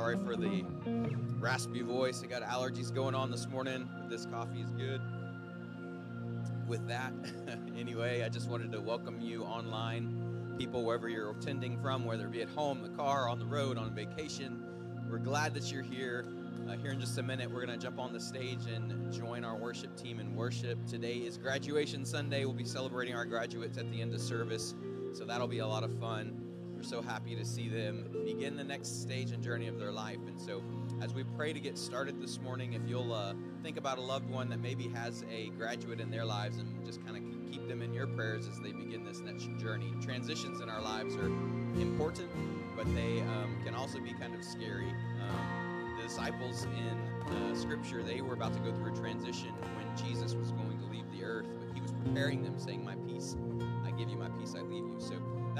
Sorry for the raspy voice. I got allergies going on this morning, but this coffee is good. With that, anyway, I just wanted to welcome you online, people wherever you're attending from, whether it be at home, the car, on the road, on vacation. We're glad that you're here. Uh, here in just a minute, we're going to jump on the stage and join our worship team in worship. Today is graduation Sunday. We'll be celebrating our graduates at the end of service, so that'll be a lot of fun. We're so happy to see them begin the next stage and journey of their life. And so, as we pray to get started this morning, if you'll uh, think about a loved one that maybe has a graduate in their lives and just kind of keep them in your prayers as they begin this next journey. Transitions in our lives are important, but they um, can also be kind of scary. Um, the disciples in Scripture, they were about to go through a transition when Jesus was going to leave the earth, but he was preparing them, saying, My peace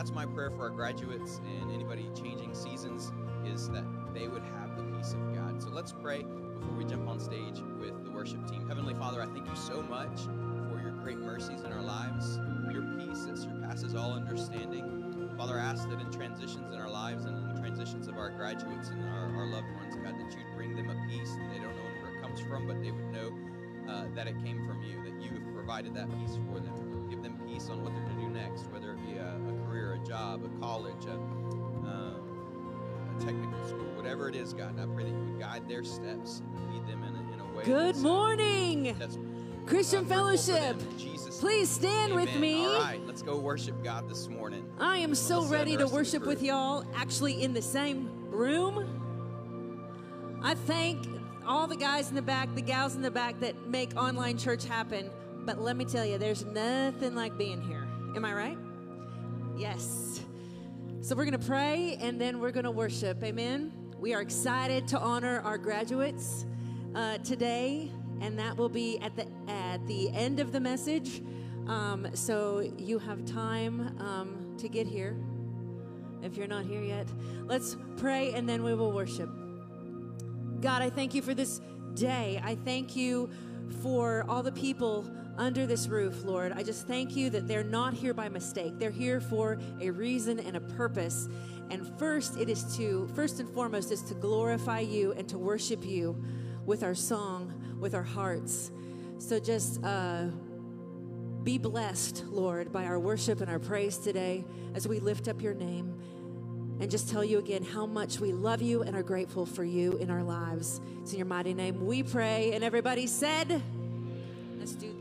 that's my prayer for our graduates and anybody changing seasons is that they would have the peace of God. So let's pray before we jump on stage with the worship team. Heavenly Father, I thank you so much for your great mercies in our lives, your peace that surpasses all understanding. Father, I ask that in transitions in our lives and in the transitions of our graduates and our, our loved ones, God, that you'd bring them a peace that they don't know where it comes from, but they would know uh, that it came from you, that you have provided that peace for them. Give them peace on what they're going to do next, whether it be a job, a college, a, um, a technical school, whatever it is, God. I pray that you would guide their steps and lead them in a, in a way. Good that's, uh, morning, that's Christian uh, for Fellowship. Please stand with me. All right, let's go worship God this morning. I am so and ready to rest of the worship with y'all, actually in the same room. I thank all the guys in the back, the gals in the back that make online church happen. But let me tell you, there's nothing like being here. Am I right? Yes. So we're going to pray and then we're going to worship. Amen. We are excited to honor our graduates uh, today, and that will be at the at the end of the message. Um, so you have time um, to get here. If you're not here yet, let's pray and then we will worship. God, I thank you for this day. I thank you for all the people under this roof, Lord. I just thank you that they're not here by mistake. They're here for a reason and a purpose. And first, it is to, first and foremost, is to glorify you and to worship you with our song, with our hearts. So just uh, be blessed, Lord, by our worship and our praise today as we lift up your name and just tell you again how much we love you and are grateful for you in our lives. It's in your mighty name we pray. And everybody said, let's do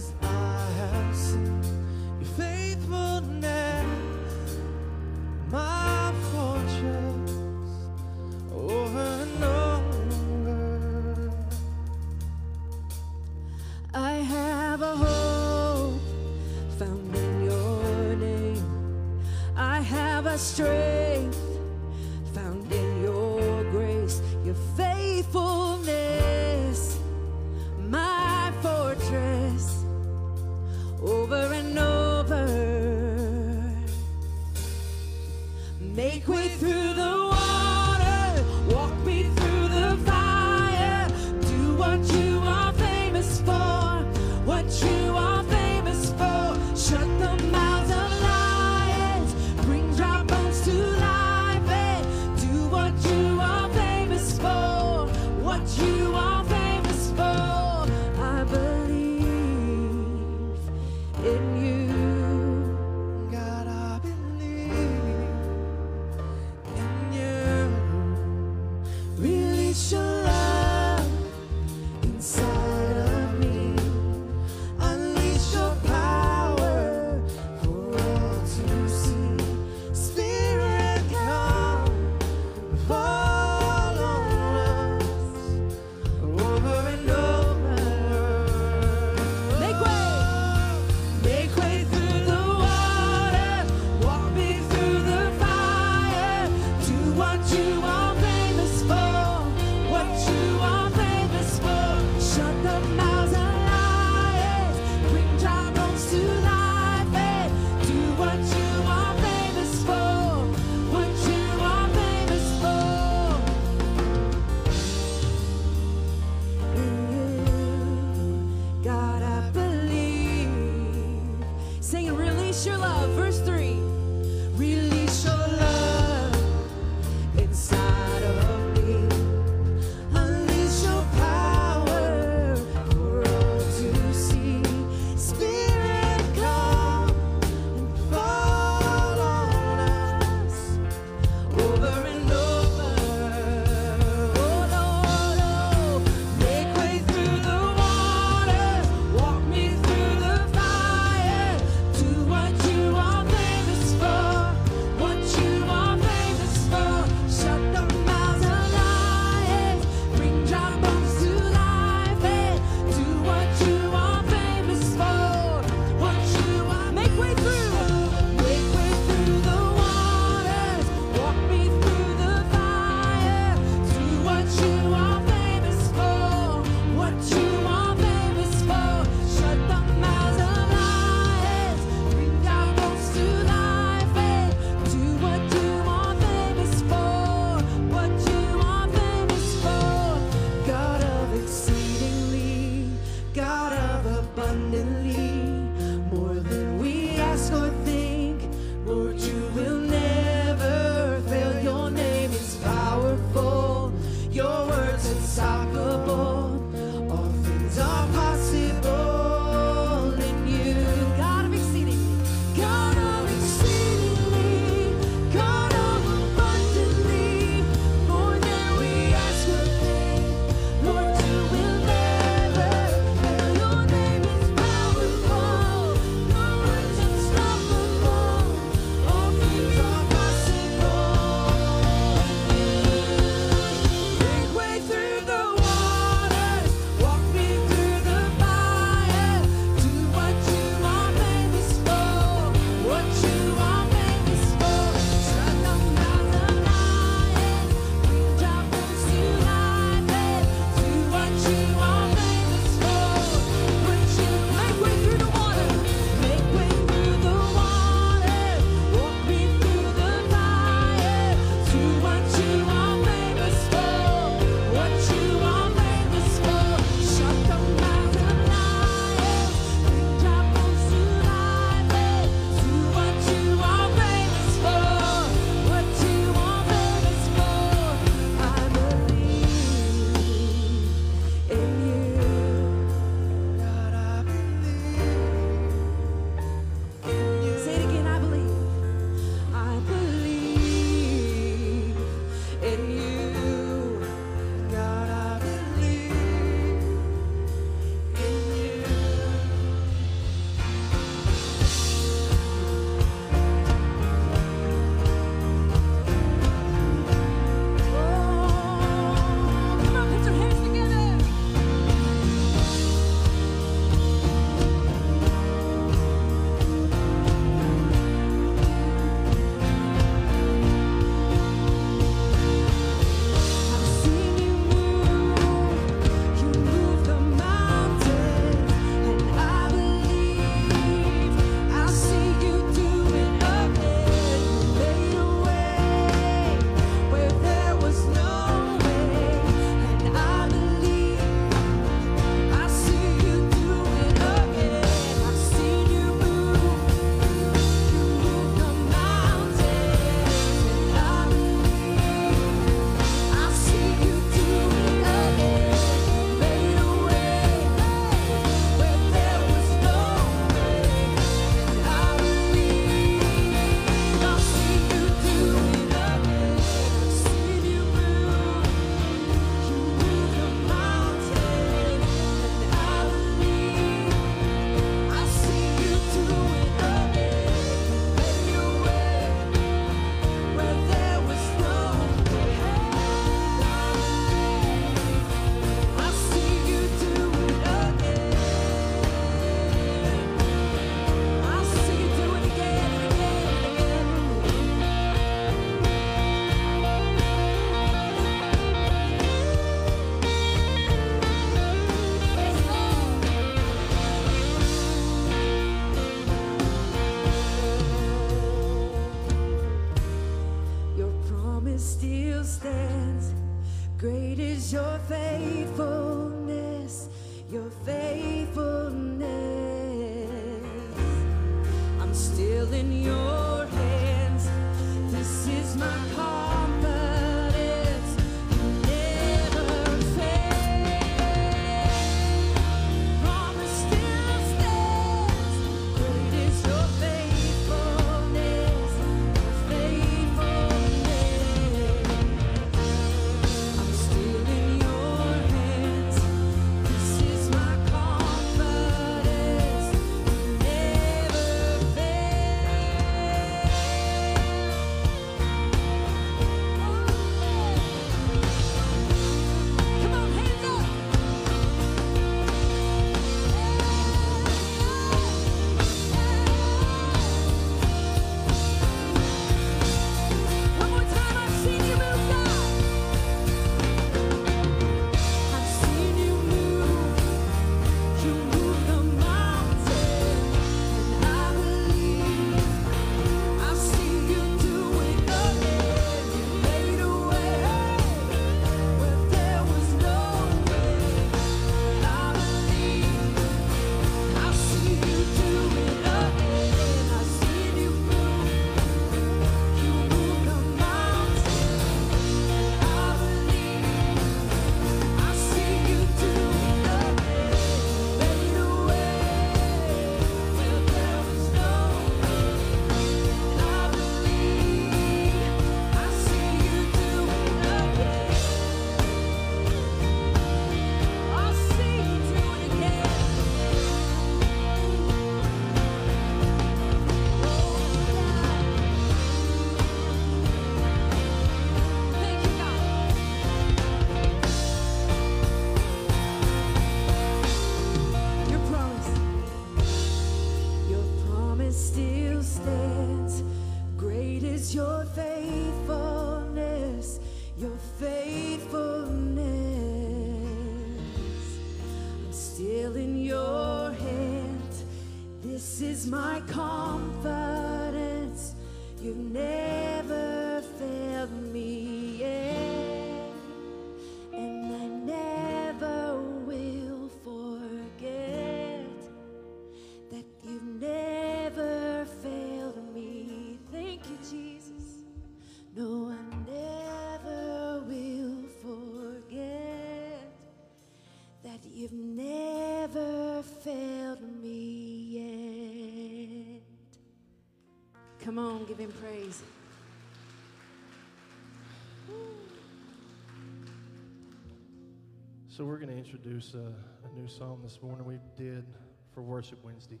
So we're going to introduce a, a new song this morning we did for Worship Wednesday.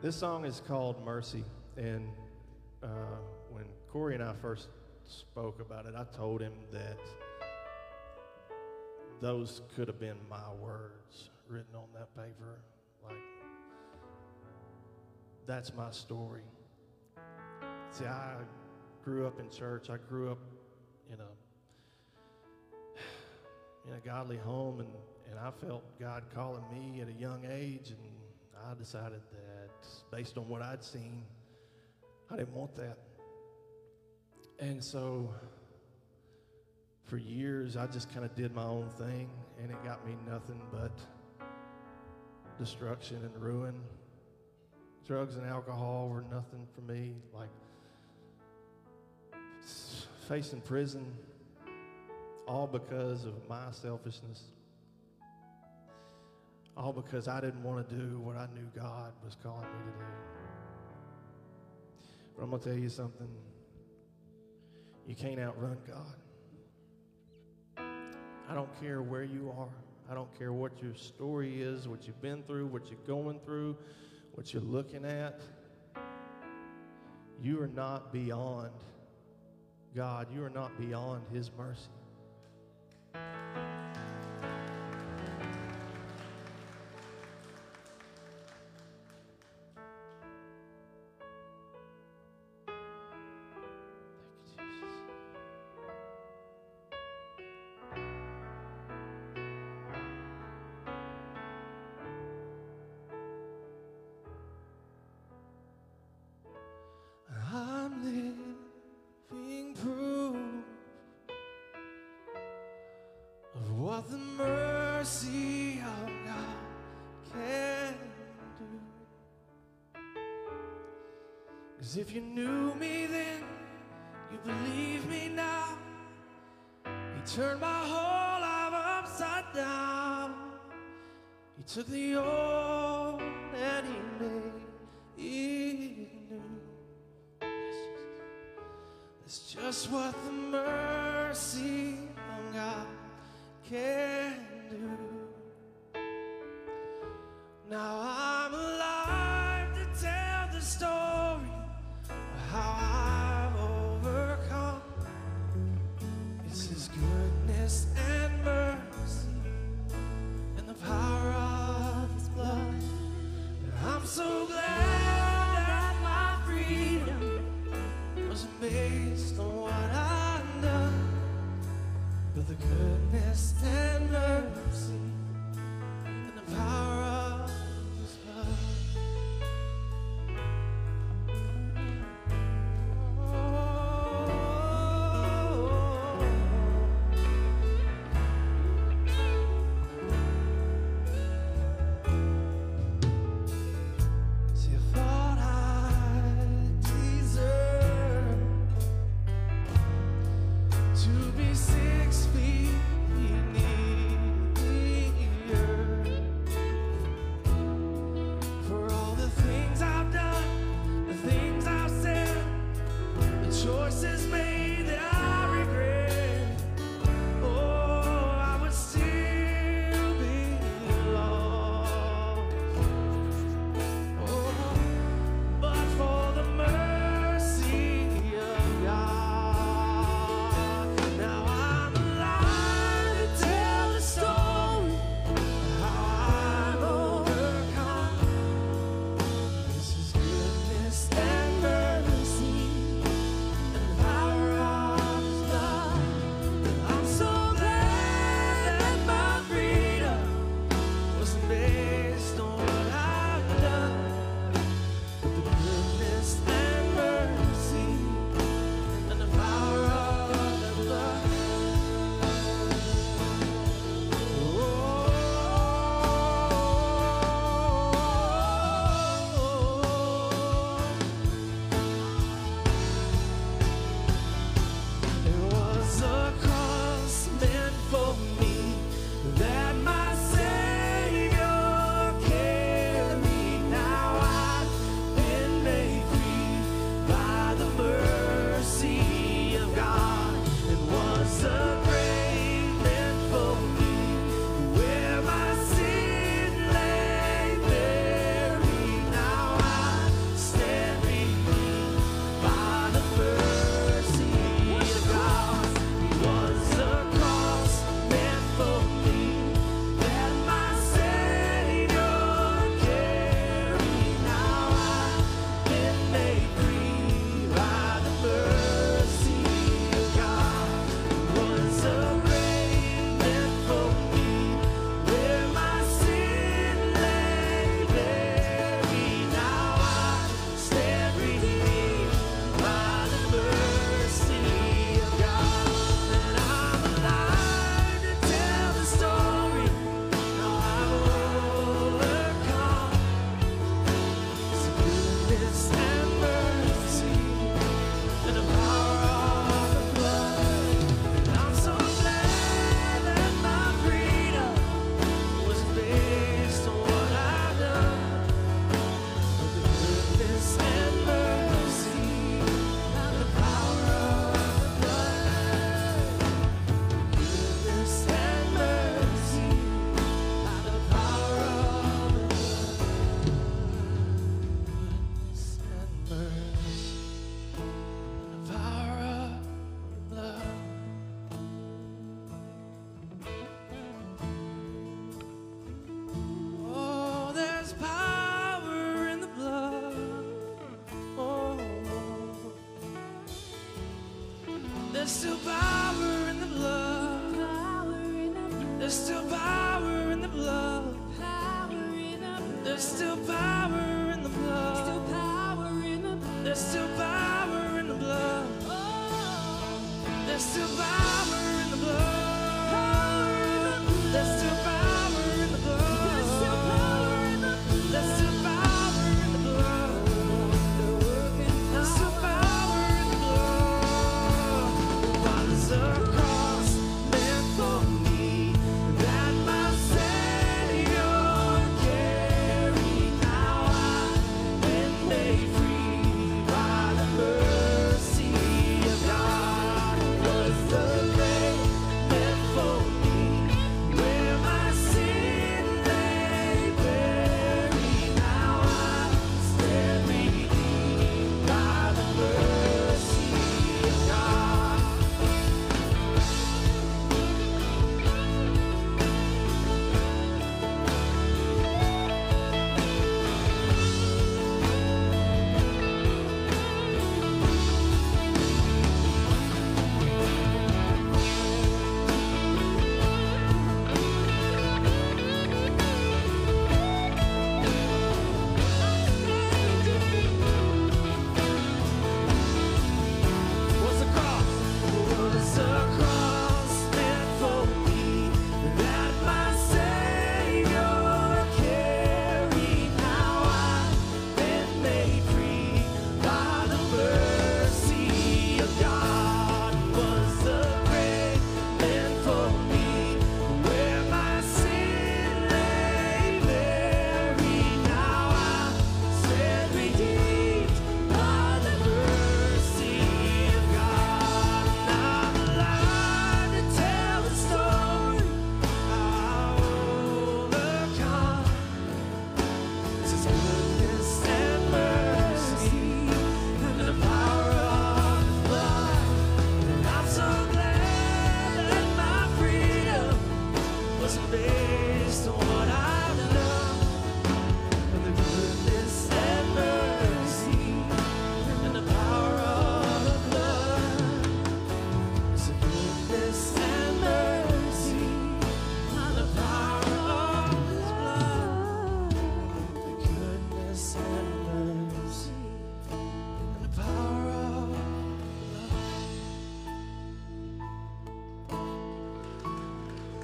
This song is called Mercy, and uh, when Corey and I first spoke about it, I told him that those could have been my words written on that paper. Like, that's my story. See, I grew up in church. I grew up in a in a godly home, and, and I felt God calling me at a young age, and I decided that based on what I'd seen, I didn't want that. And so for years, I just kind of did my own thing, and it got me nothing but destruction and ruin. Drugs and alcohol were nothing for me. Like facing prison, all because of my selfishness. All because I didn't want to do what I knew God was calling me to do. But I'm going to tell you something. You can't outrun God. I don't care where you are. I don't care what your story is, what you've been through, what you're going through, what you're looking at. You are not beyond God. You are not beyond His mercy. Thank you knew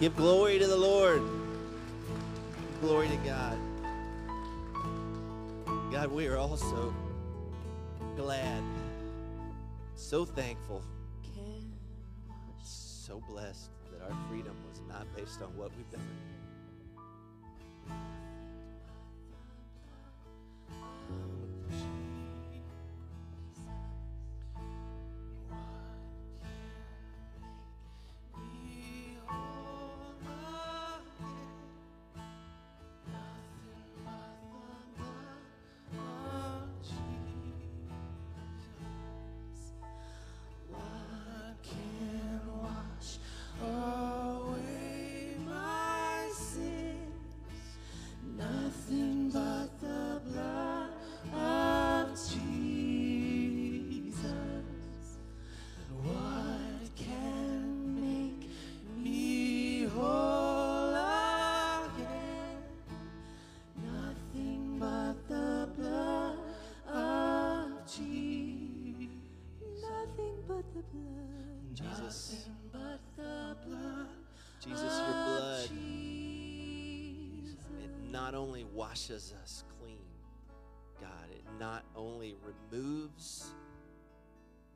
Give glory to the Lord. Glory to God. God, we are also glad, so thankful, so blessed that our freedom was not based on what we've done. Jesus. Jesus, your blood, it not only washes us clean, God, it not only removes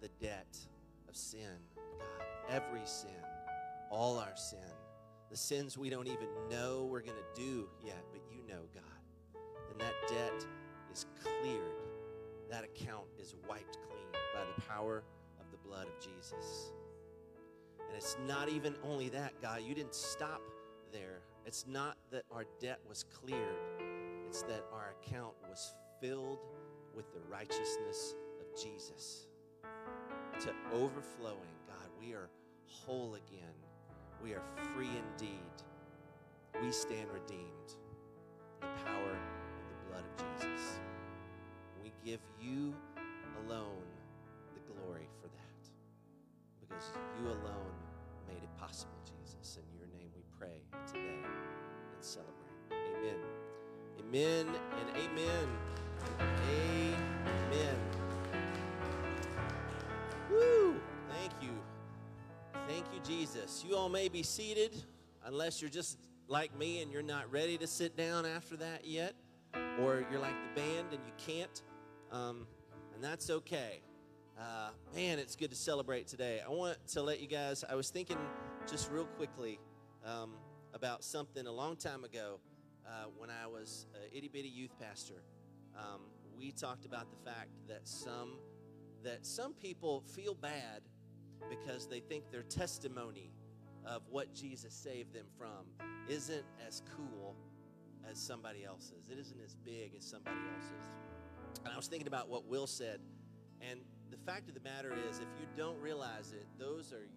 the debt of sin, God, every sin, all our sin, the sins we don't even know we're going to do yet, but you know, God. And that debt is cleared. That account is wiped clean by the power of the blood of Jesus. And it's not even only that, God, you didn't stop there. It's not that our debt was cleared, it's that our account was filled with the righteousness of Jesus. To overflowing, God, we are whole again. We are free indeed. We stand redeemed. in The power of the blood of Jesus. We give you alone the glory because you alone made it possible, Jesus. In your name we pray today and celebrate. Amen. Amen and amen. Amen. Woo! Thank you. Thank you, Jesus. You all may be seated unless you're just like me and you're not ready to sit down after that yet, or you're like the band and you can't. Um, and that's okay. Uh, man, it's good to celebrate today. I want to let you guys, I was thinking just real quickly um, about something a long time ago uh, when I was itty bitty youth pastor. Um, we talked about the fact that some that some people feel bad because they think their testimony of what Jesus saved them from isn't as cool as somebody else's. It isn't as big as somebody else's. And I was thinking about what Will said, and the fact of the matter is, if you don't realize it, those are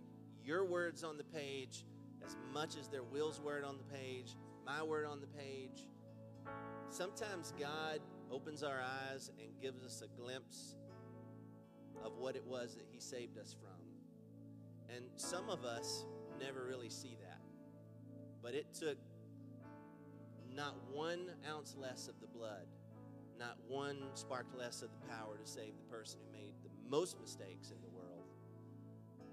your words on the page as much as they're Will's word on the page, my word on the page. Sometimes God opens our eyes and gives us a glimpse of what it was that He saved us from. And some of us never really see that. But it took not one ounce less of the blood, not one spark less of the power to save the person who made the most mistakes in the world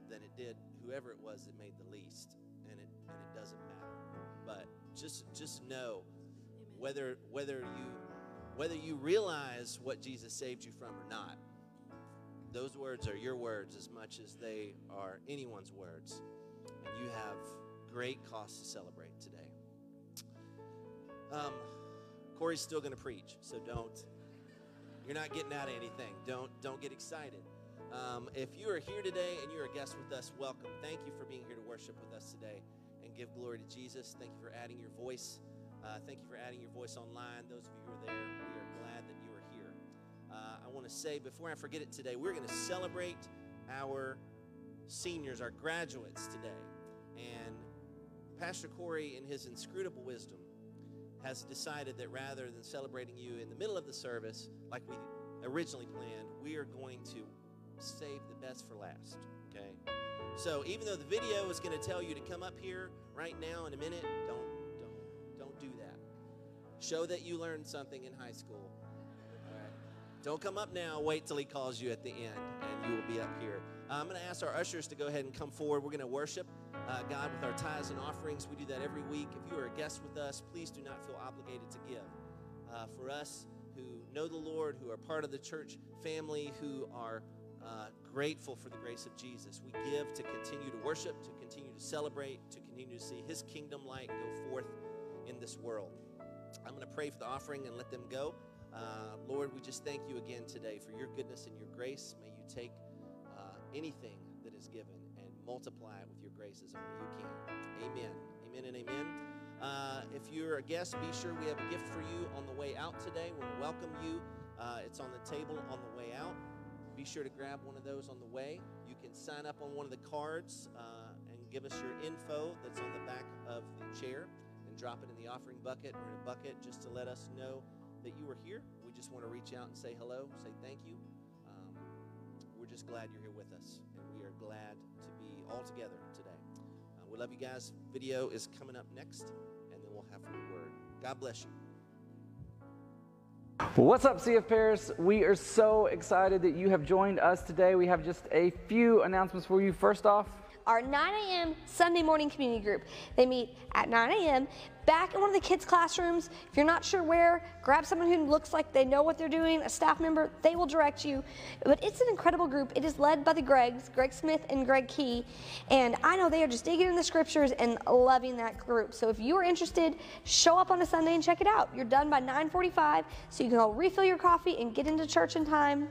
than it did whoever it was that made the least. And it and it doesn't matter. But just just know whether whether you whether you realize what Jesus saved you from or not, those words are your words as much as they are anyone's words. And you have great cause to celebrate today. Um, Corey's still going to preach, so don't. You're not getting out of anything. Don't don't get excited. Um, if you are here today and you're a guest with us, welcome. Thank you for being here to worship with us today and give glory to Jesus. Thank you for adding your voice. Uh, thank you for adding your voice online. Those of you who are there, we are glad that you are here. Uh, I want to say before I forget it today, we're going to celebrate our seniors, our graduates today. And Pastor Corey, in his inscrutable wisdom, has decided that rather than celebrating you in the middle of the service like we originally planned, we are going to save the best for last. Okay? So even though the video is going to tell you to come up here right now in a minute, don't don't don't do that. Show that you learned something in high school. Don't come up now. Wait till he calls you at the end, and you will be up here. Uh, I'm going to ask our ushers to go ahead and come forward. We're going to worship uh, God with our tithes and offerings. We do that every week. If you are a guest with us, please do not feel obligated to give. Uh, for us who know the Lord, who are part of the church family, who are uh, grateful for the grace of Jesus, we give to continue to worship, to continue to celebrate, to continue to see His kingdom light go forth in this world. I'm going to pray for the offering and let them go. Uh, Lord, we just thank you again today for your goodness and your grace. May you take anything that is given and multiply it with your grace as only you can. Amen. Amen and amen. Uh, if you're a guest, be sure we have a gift for you on the way out today. We want to welcome you. Uh, it's on the table on the way out. Be sure to grab one of those on the way. You can sign up on one of the cards uh, and give us your info that's on the back of the chair and drop it in the offering bucket or in a bucket just to let us know that you were here. We just want to reach out and say hello, say thank you we're just glad you're here with us, and we are glad to be all together today. Uh, we love you guys. Video is coming up next, and then we'll have the word. God bless you. What's up, CF Paris? We are so excited that you have joined us today. We have just a few announcements for you. First off, our 9 a.m. Sunday morning community group. They meet at 9 a.m. back in one of the kids' classrooms. If you're not sure where, grab someone who looks like they know what they're doing, a staff member, they will direct you. But it's an incredible group. It is led by the Gregs, Greg Smith and Greg Key. And I know they are just digging in the scriptures and loving that group. So if you are interested, show up on a Sunday and check it out. You're done by 9:45, so you can go refill your coffee and get into church in time.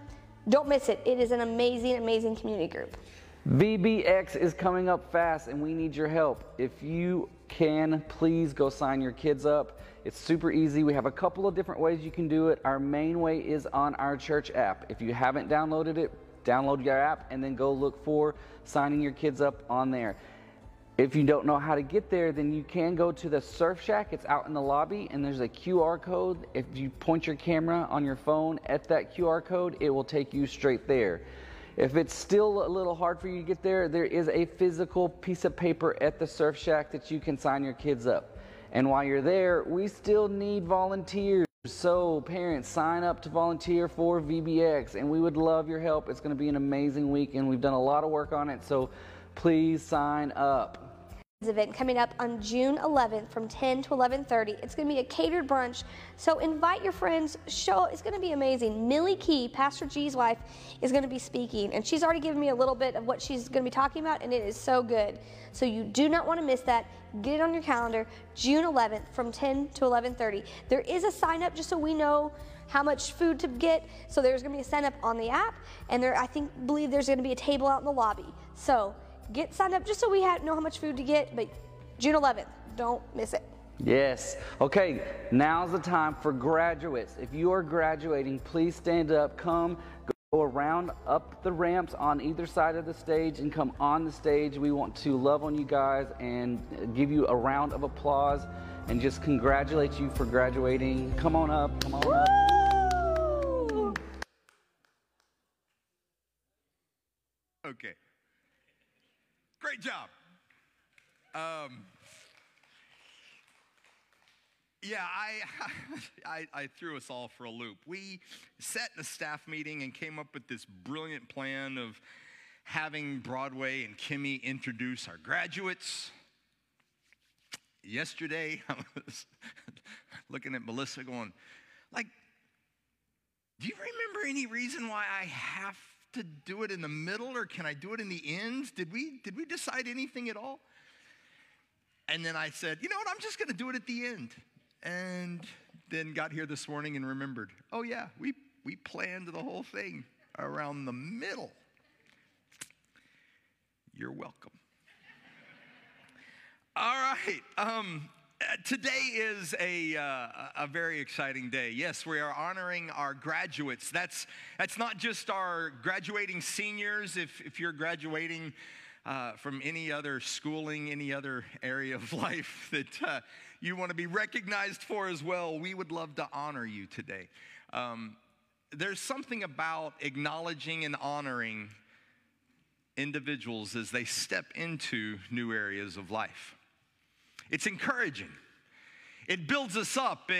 Don't miss it. It is an amazing, amazing community group. VBX is coming up fast and we need your help. If you can, please go sign your kids up. It's super easy. We have a couple of different ways you can do it. Our main way is on our church app. If you haven't downloaded it, download your app and then go look for signing your kids up on there. If you don't know how to get there, then you can go to the Surf Shack. It's out in the lobby and there's a QR code. If you point your camera on your phone at that QR code, it will take you straight there. If it's still a little hard for you to get there, there is a physical piece of paper at the Surf Shack that you can sign your kids up. And while you're there, we still need volunteers. So, parents, sign up to volunteer for VBX, and we would love your help. It's going to be an amazing week, and we've done a lot of work on it. So, please sign up event coming up on June 11th from 10 to 11:30. It's going to be a catered brunch, so invite your friends. Show it's going to be amazing. Millie Key, Pastor G's wife, is going to be speaking, and she's already given me a little bit of what she's going to be talking about, and it is so good. So you do not want to miss that. Get it on your calendar, June 11th from 10 to 11:30. There is a sign up just so we know how much food to get. So there's going to be a sign up on the app, and there I think believe there's going to be a table out in the lobby. So get signed up just so we have, know how much food to get. But June 11th, don't miss it. Yes. Okay, now's the time for graduates. If you are graduating, please stand up, come, go around up the ramps on either side of the stage and come on the stage. We want to love on you guys and give you a round of applause and just congratulate you for graduating. Come on up, come on Woo! up. Okay. Great job. Um, yeah, I, I, I, threw us all for a loop. We sat in a staff meeting and came up with this brilliant plan of having Broadway and Kimmy introduce our graduates. Yesterday, I was looking at Melissa going, like, do you remember any reason why I have to do it in the middle or can I do it in the end? Did we, did we decide anything at all? And then I said, you know what, I'm just going to do it at the end. And then got here this morning and remembered, oh, yeah, we, we planned the whole thing around the middle. You're welcome. All right. Um, today is a, uh, a very exciting day. Yes, we are honoring our graduates. That's, that's not just our graduating seniors. If, if you're graduating uh, from any other schooling, any other area of life that uh, you want to be recognized for as well, we would love to honor you today. Um, there's something about acknowledging and honoring individuals as they step into new areas of life. It's encouraging. It builds us up.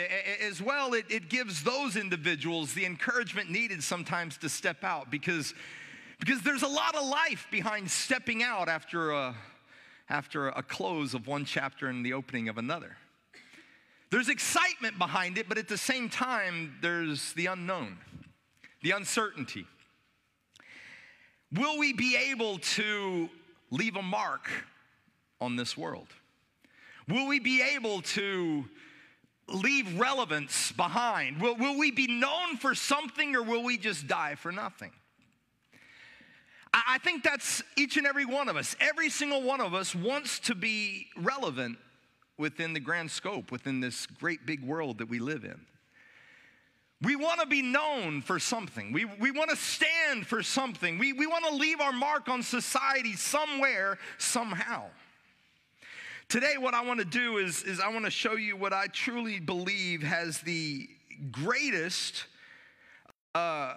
As well, it, it gives those individuals the encouragement needed sometimes to step out because Because there's a lot of life behind stepping out after a, after a close of one chapter and the opening of another. There's excitement behind it, but at the same time, there's the unknown, the uncertainty. Will we be able to leave a mark on this world? Will we be able to leave relevance behind? Will, will we be known for something or will we just die for nothing? I, I think that's each and every one of us. Every single one of us wants to be relevant within the grand scope, within this great big world that we live in. We want to be known for something. We, we want to stand for something. We, we want to leave our mark on society somewhere, somehow. Today, what I want to do is, is I want to show you what I truly believe has the greatest, uh,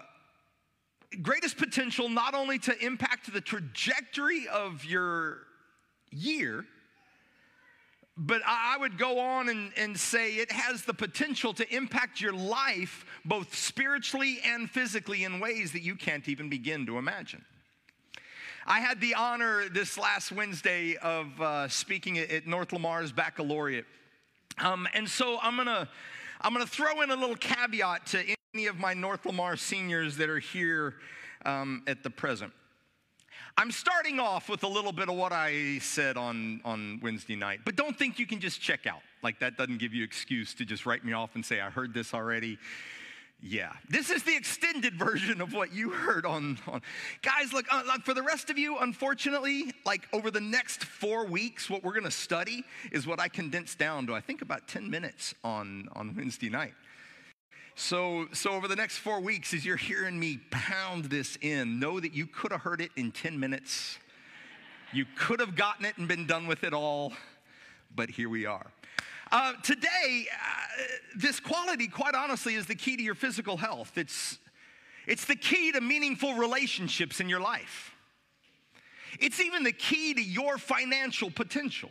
greatest potential not only to impact the trajectory of your year, but I would go on and, and say it has the potential to impact your life both spiritually and physically in ways that you can't even begin to imagine. I had the honor this last Wednesday of uh, speaking at North Lamar's baccalaureate. Um, and so I'm gonna, I'm gonna throw in a little caveat to any of my North Lamar seniors that are here um, at the present. I'm starting off with a little bit of what I said on, on Wednesday night, but don't think you can just check out. Like that doesn't give you excuse to just write me off and say, I heard this already. Yeah, this is the extended version of what you heard on. on. Guys, look, uh, for the rest of you, unfortunately, like over the next four weeks, what we're gonna study is what I condensed down to, I think, about 10 minutes on, on Wednesday night. So, so over the next four weeks, as you're hearing me pound this in, know that you could have heard it in 10 minutes. You could have gotten it and been done with it all, but here we are. Uh, today, uh, this quality, quite honestly, is the key to your physical health. It's, it's the key to meaningful relationships in your life. It's even the key to your financial potential.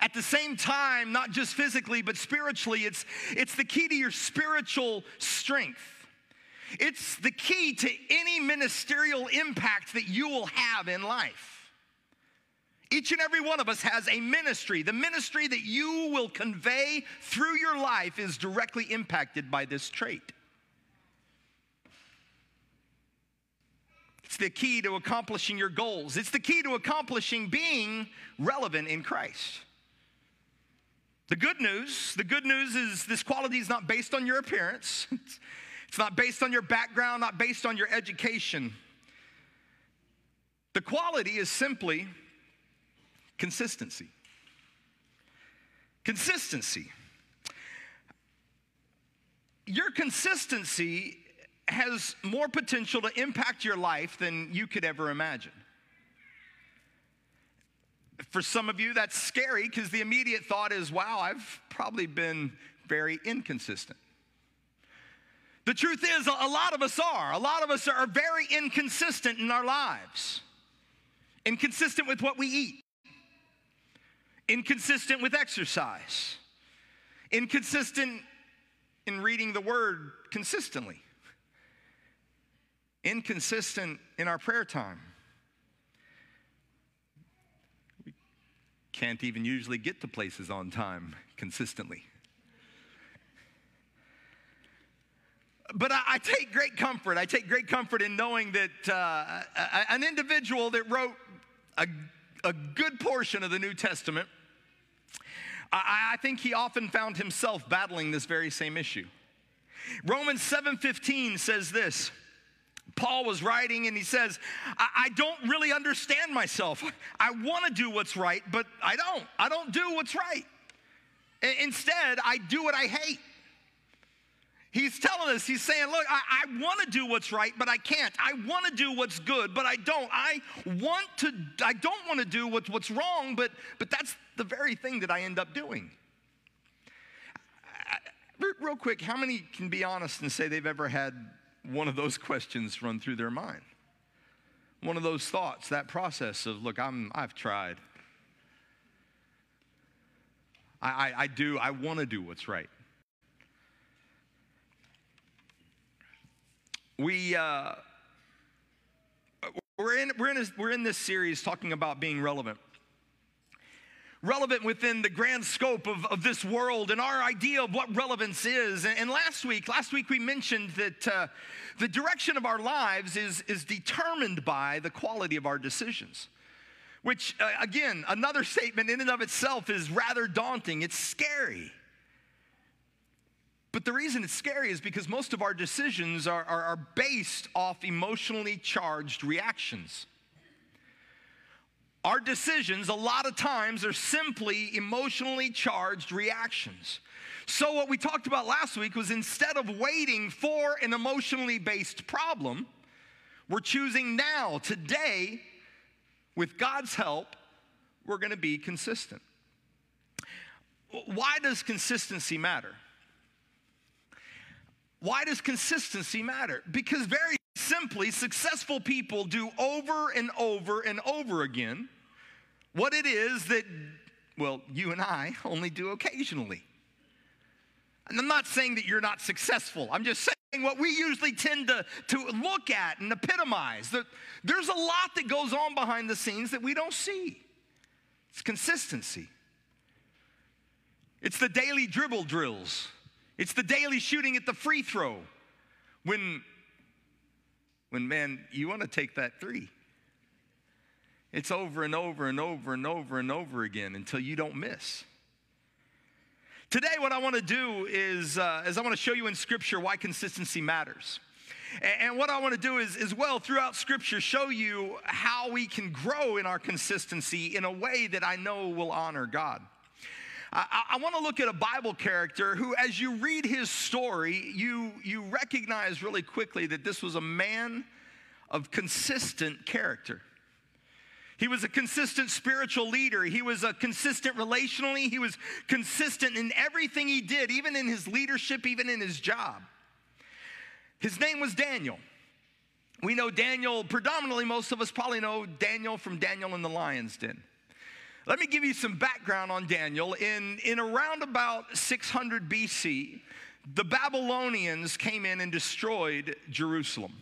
At the same time, not just physically, but spiritually, it's, it's the key to your spiritual strength. It's the key to any ministerial impact that you will have in life. Each and every one of us has a ministry. The ministry that you will convey through your life is directly impacted by this trait. It's the key to accomplishing your goals. It's the key to accomplishing being relevant in Christ. The good news, the good news is this quality is not based on your appearance. It's not based on your background, not based on your education. The quality is simply consistency. Consistency. Your consistency has more potential to impact your life than you could ever imagine. For some of you, that's scary because the immediate thought is, wow, I've probably been very inconsistent. The truth is, a lot of us are. A lot of us are very inconsistent in our lives. Inconsistent with what we eat, inconsistent with exercise, inconsistent in reading the word consistently, inconsistent in our prayer time We can't even usually get to places on time consistently. But I, I take great comfort. I take great comfort in knowing that uh, an individual that wrote a, a good portion of the New Testament, I, I think he often found himself battling this very same issue. Romans 7:15 says this. Paul was writing and he says, I, I don't really understand myself. I want to do what's right, but I don't. I don't do what's right. instead, I do what I hate. He's telling us, he's saying, Look, I, I want to do what's right, but I can't. I want to do what's good, but I don't. I want to, I don't want to do what's, what's wrong, but, but that's the very thing that I end up doing. real quick, how many can be honest and say they've ever had one of those questions run through their mind. One of those thoughts, that process of, look, I'm, I've tried. I, I, I do, I want to do what's right. We, uh, we're in, we're, in a, we're in this series talking about being relevant. Relevant within the grand scope of, of this world and our idea of what relevance is. And, and last week, last week we mentioned that uh, the direction of our lives is, is determined by the quality of our decisions. Which, uh, again, another statement in and of itself is rather daunting. It's scary. But the reason it's scary is because most of our decisions are, are, are based off emotionally charged reactions. Our decisions, a lot of times, are simply emotionally charged reactions. So, what we talked about last week was instead of waiting for an emotionally based problem, we're choosing now, today, with God's help, we're going to be consistent. Why does consistency matter? Why does consistency matter? Because very simply, successful people do over and over and over again what it is that, well, you and I only do occasionally. And I'm not saying that you're not successful. I'm just saying what we usually tend to, to look at and epitomize. That there's a lot that goes on behind the scenes that we don't see. It's consistency. It's the daily dribble drills. It's the daily shooting at the free throw. When, when man, you want to take that three. It's over and over and over and over and over again until you don't miss. Today, what I want to do is, uh, is I want to show you in Scripture why consistency matters. And, what I want to do is, as well, throughout Scripture, show you how we can grow in our consistency in a way that I know will honor God. I, I want to look at a Bible character who, as you read his story, you, you recognize really quickly that this was a man of consistent character. He was a consistent spiritual leader. He was a consistent relationally. He was consistent in everything he did, even in his leadership, even in his job. His name was Daniel. We know Daniel, predominantly, most of us probably know Daniel from Daniel in the lion's den. Let me give you some background on Daniel. In, in around about 600 BC, the Babylonians came in and destroyed Jerusalem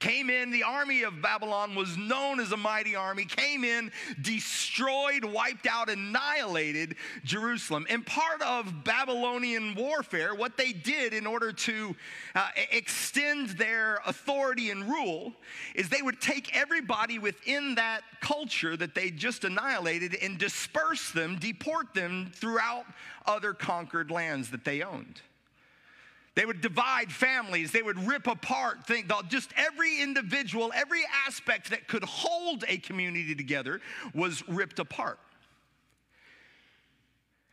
came in. The army of Babylon was known as a mighty army, came in, destroyed, wiped out, annihilated Jerusalem. And part of Babylonian warfare, what they did in order to uh, extend their authority and rule, is they would take everybody within that culture that they just annihilated and disperse them, deport them throughout other conquered lands that they owned. They would divide families. They would rip apart things. Just every individual, every aspect that could hold a community together was ripped apart.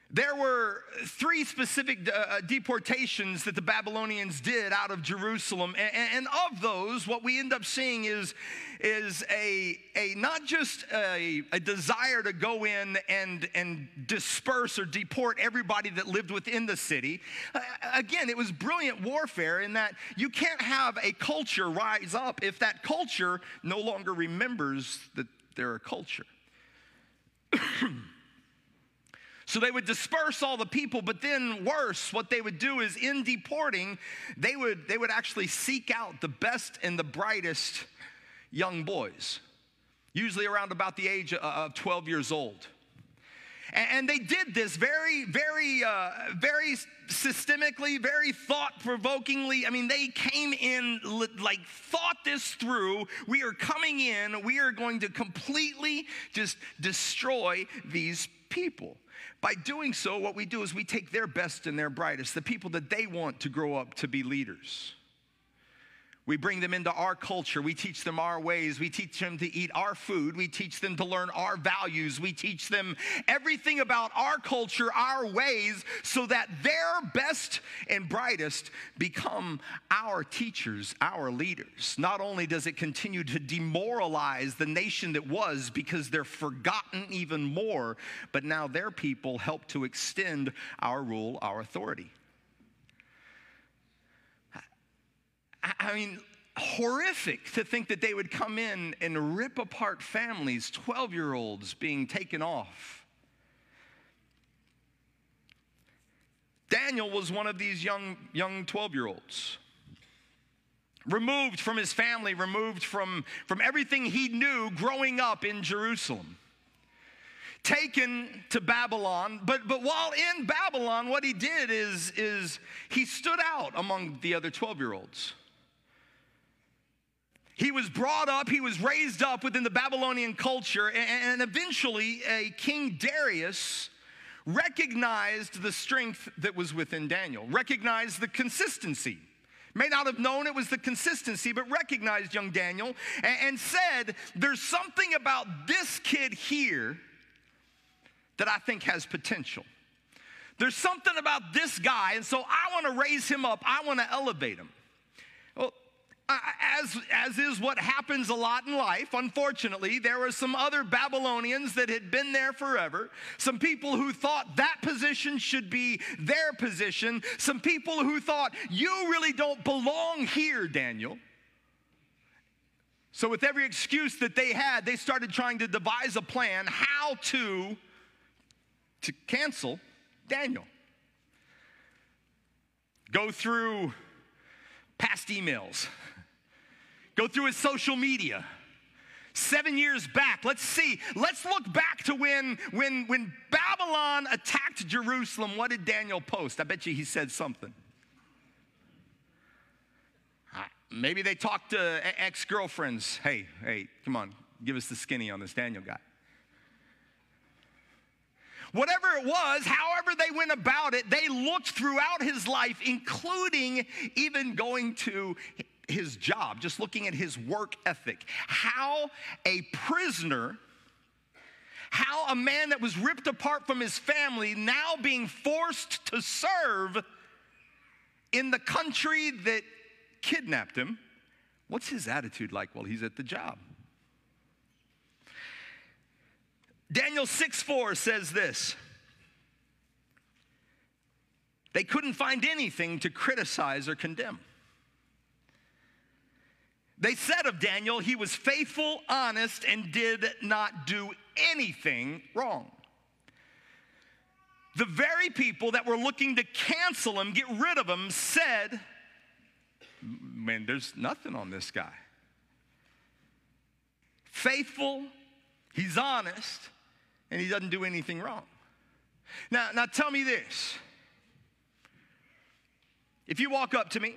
There were three specific uh, uh, deportations that the Babylonians did out of Jerusalem. And, and, of those, what we end up seeing is, is a, a not just a, a desire to go in and, and disperse or deport everybody that lived within the city. Uh, again, it was brilliant warfare in that you can't have a culture rise up if that culture no longer remembers that they're a culture. So they would disperse all the people, but then worse, what they would do is in deporting, they would, they would actually seek out the best and the brightest young boys, usually around about the age of 12 years old. And they did this very, very, uh, very systemically, very thought provokingly. I mean, they came in, like, thought this through. We are coming in, we are going to completely just destroy these people. By doing so, what we do is we take their best and their brightest, the people that they want to grow up to be leaders. We bring them into our culture. We teach them our ways. We teach them to eat our food. We teach them to learn our values. We teach them everything about our culture, our ways, so that their best and brightest become our teachers, our leaders. Not only does it continue to demoralize the nation that was because they're forgotten even more, but now their people help to extend our rule, our authority. I mean, horrific to think that they would come in and rip apart families, 12 year olds being taken off. Daniel was one of these young, young 12 year olds. removed from his family, removed from, from everything he knew growing up in Jerusalem. Taken to Babylon, but, but while in Babylon, what he did is, is he stood out among the other 12 year olds. He was brought up, he was raised up within the Babylonian culture, and, and eventually, a King Darius recognized the strength that was within Daniel, recognized the consistency. May not have known it was the consistency, but recognized young Daniel and, and said, There's something about this kid here that I think has potential. There's something about this guy, and so I want to raise him up, I want to elevate him. Well, as, as is what happens a lot in life, unfortunately, there were some other Babylonians that had been there forever. Some people who thought that position should be their position. Some people who thought, you really don't belong here, Daniel. So, with every excuse that they had, they started trying to devise a plan how to, to cancel Daniel. Go through past emails Go through his social media. Seven years back, let's see. Let's look back to when, when, when Babylon attacked Jerusalem. What did Daniel post? I bet you he said something. Maybe they talked to ex girlfriends. Hey, hey, come on, give us the skinny on this Daniel guy. Whatever it was, however they went about it, they looked throughout his life, including even going to his job, just looking at his work ethic, how a prisoner, how a man that was ripped apart from his family, now being forced to serve in the country that kidnapped him, what's his attitude like while he's at the job? Daniel 6 4 says this. They couldn't find anything to criticize or condemn. They said of Daniel, he was faithful, honest, and did not do anything wrong. The very people that were looking to cancel him, get rid of him, said, Man, there's nothing on this guy. Faithful, he's honest, and he doesn't do anything wrong. Now, now tell me this. If you walk up to me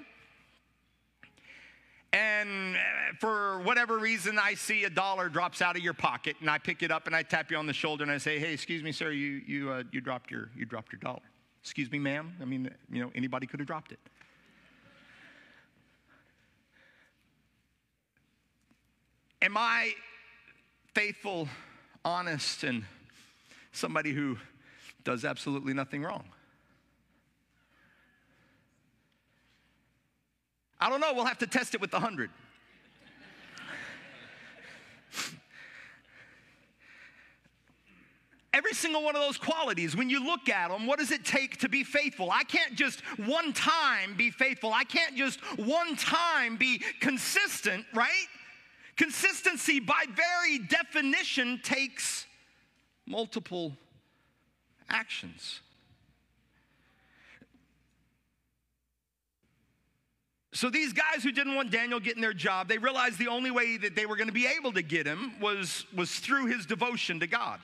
and uh, for whatever reason I see a dollar drops out of your pocket and I pick it up and I tap you on the shoulder and I say, "Hey, excuse me, sir, you you uh, you dropped your you dropped your dollar." Excuse me, ma'am. I mean, you know, anybody could have dropped it. Am I faithful, honest, and somebody who does absolutely nothing wrong? I don't know. We'll have to test it with the hundred. Every single one of those qualities, when you look at them, what does it take to be faithful? I can't just one time be faithful. I can't just one time be consistent, right? Consistency, by very definition, takes multiple actions. So these guys who didn't want Daniel getting their job, they realized the only way that they were going to be able to get him was, was through his devotion to God.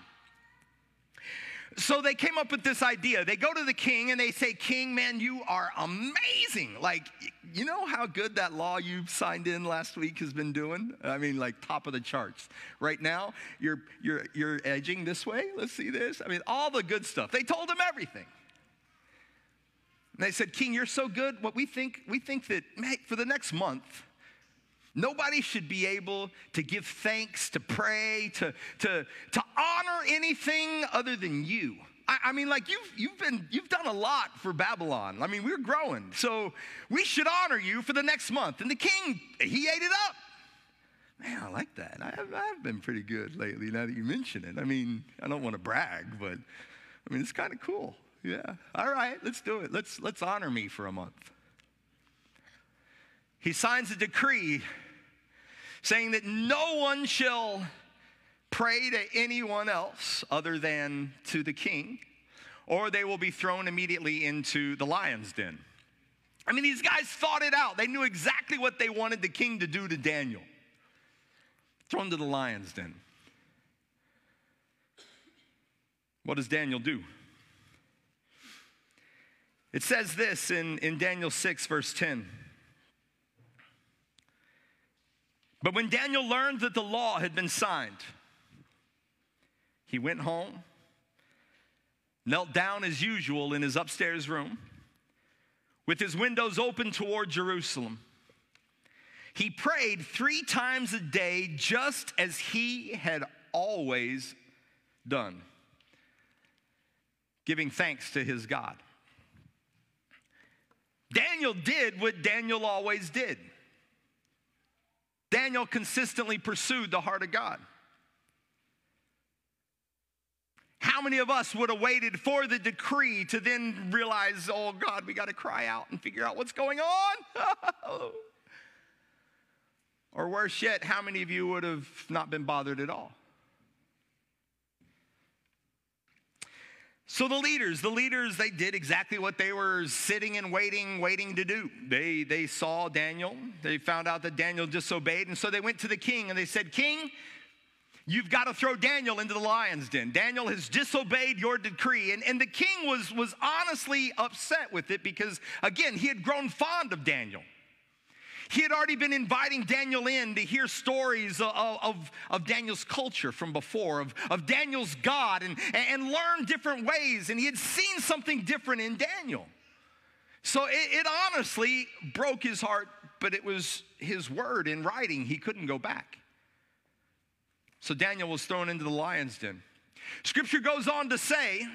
So they came up with this idea. They go to the king and they say, King, man, you are amazing. Like, you know how good that law you signed in last week has been doing? I mean, like top of the charts. Right now, you're you're you're edging this way. Let's see this. I mean, all the good stuff. They told him everything. And they said, King, you're so good. What we think, we think that man, for the next month, nobody should be able to give thanks, to pray, to, to, to honor anything other than you. I, I mean, like you've, you've been, you've done a lot for Babylon. I mean, we're growing. So we should honor you for the next month. And the king, he ate it up. Man, I like that. I have, I've been pretty good lately now that you mention it. I mean, I don't want to brag, but I mean, it's kind of cool. Yeah. All right, let's do it. Let's, let's honor me for a month. He signs a decree saying that no one shall pray to anyone else other than to the king, or they will be thrown immediately into the lion's den. I mean, these guys thought it out. They knew exactly what they wanted the king to do to Daniel. thrown to the lion's den. What does Daniel do? It says this in, in Daniel 6, verse 10. But when Daniel learned that the law had been signed, he went home, knelt down as usual in his upstairs room, with his windows open toward Jerusalem. He prayed three times a day, just as he had always done, giving thanks to his God. Daniel did what Daniel always did. Daniel consistently pursued the heart of God. How many of us would have waited for the decree to then realize, oh God, we got to cry out and figure out what's going on? or worse yet, how many of you would have not been bothered at all? So the leaders, the leaders, they did exactly what they were sitting and waiting, waiting to do. They, they saw Daniel. They found out that Daniel disobeyed. And so they went to the king and they said, King, you've got to throw Daniel into the lion's den. Daniel has disobeyed your decree. And, and the king was, was honestly upset with it because, again, he had grown fond of Daniel. He had already been inviting Daniel in to hear stories of, of, of, Daniel's culture from before, of, of Daniel's God, and, and learn different ways. And he had seen something different in Daniel. So it, it honestly broke his heart, but it was his word in writing. He couldn't go back. So Daniel was thrown into the lion's den. Scripture goes on to say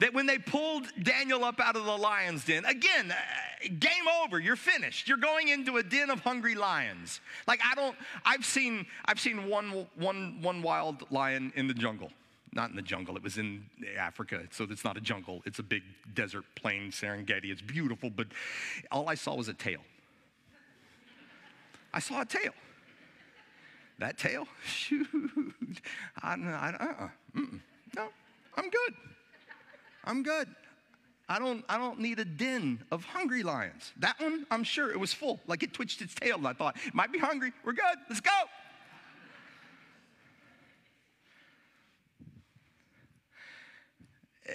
that when they pulled Daniel up out of the lion's den, again, uh, game over, you're finished. You're going into a den of hungry lions. Like I don't, I've seen, I've seen one, one, one wild lion in the jungle. Not in the jungle, it was in Africa, so it's not a jungle. It's a big desert plain, Serengeti. It's beautiful, but all I saw was a tail. I saw a tail. That tail? Shoot. I, I, uh-uh. No, I'm good. I'm good. I don't, I don't need a den of hungry lions. That one, I'm sure it was full. Like it twitched its tail, and I thought, might be hungry. We're good. Let's go. Eh,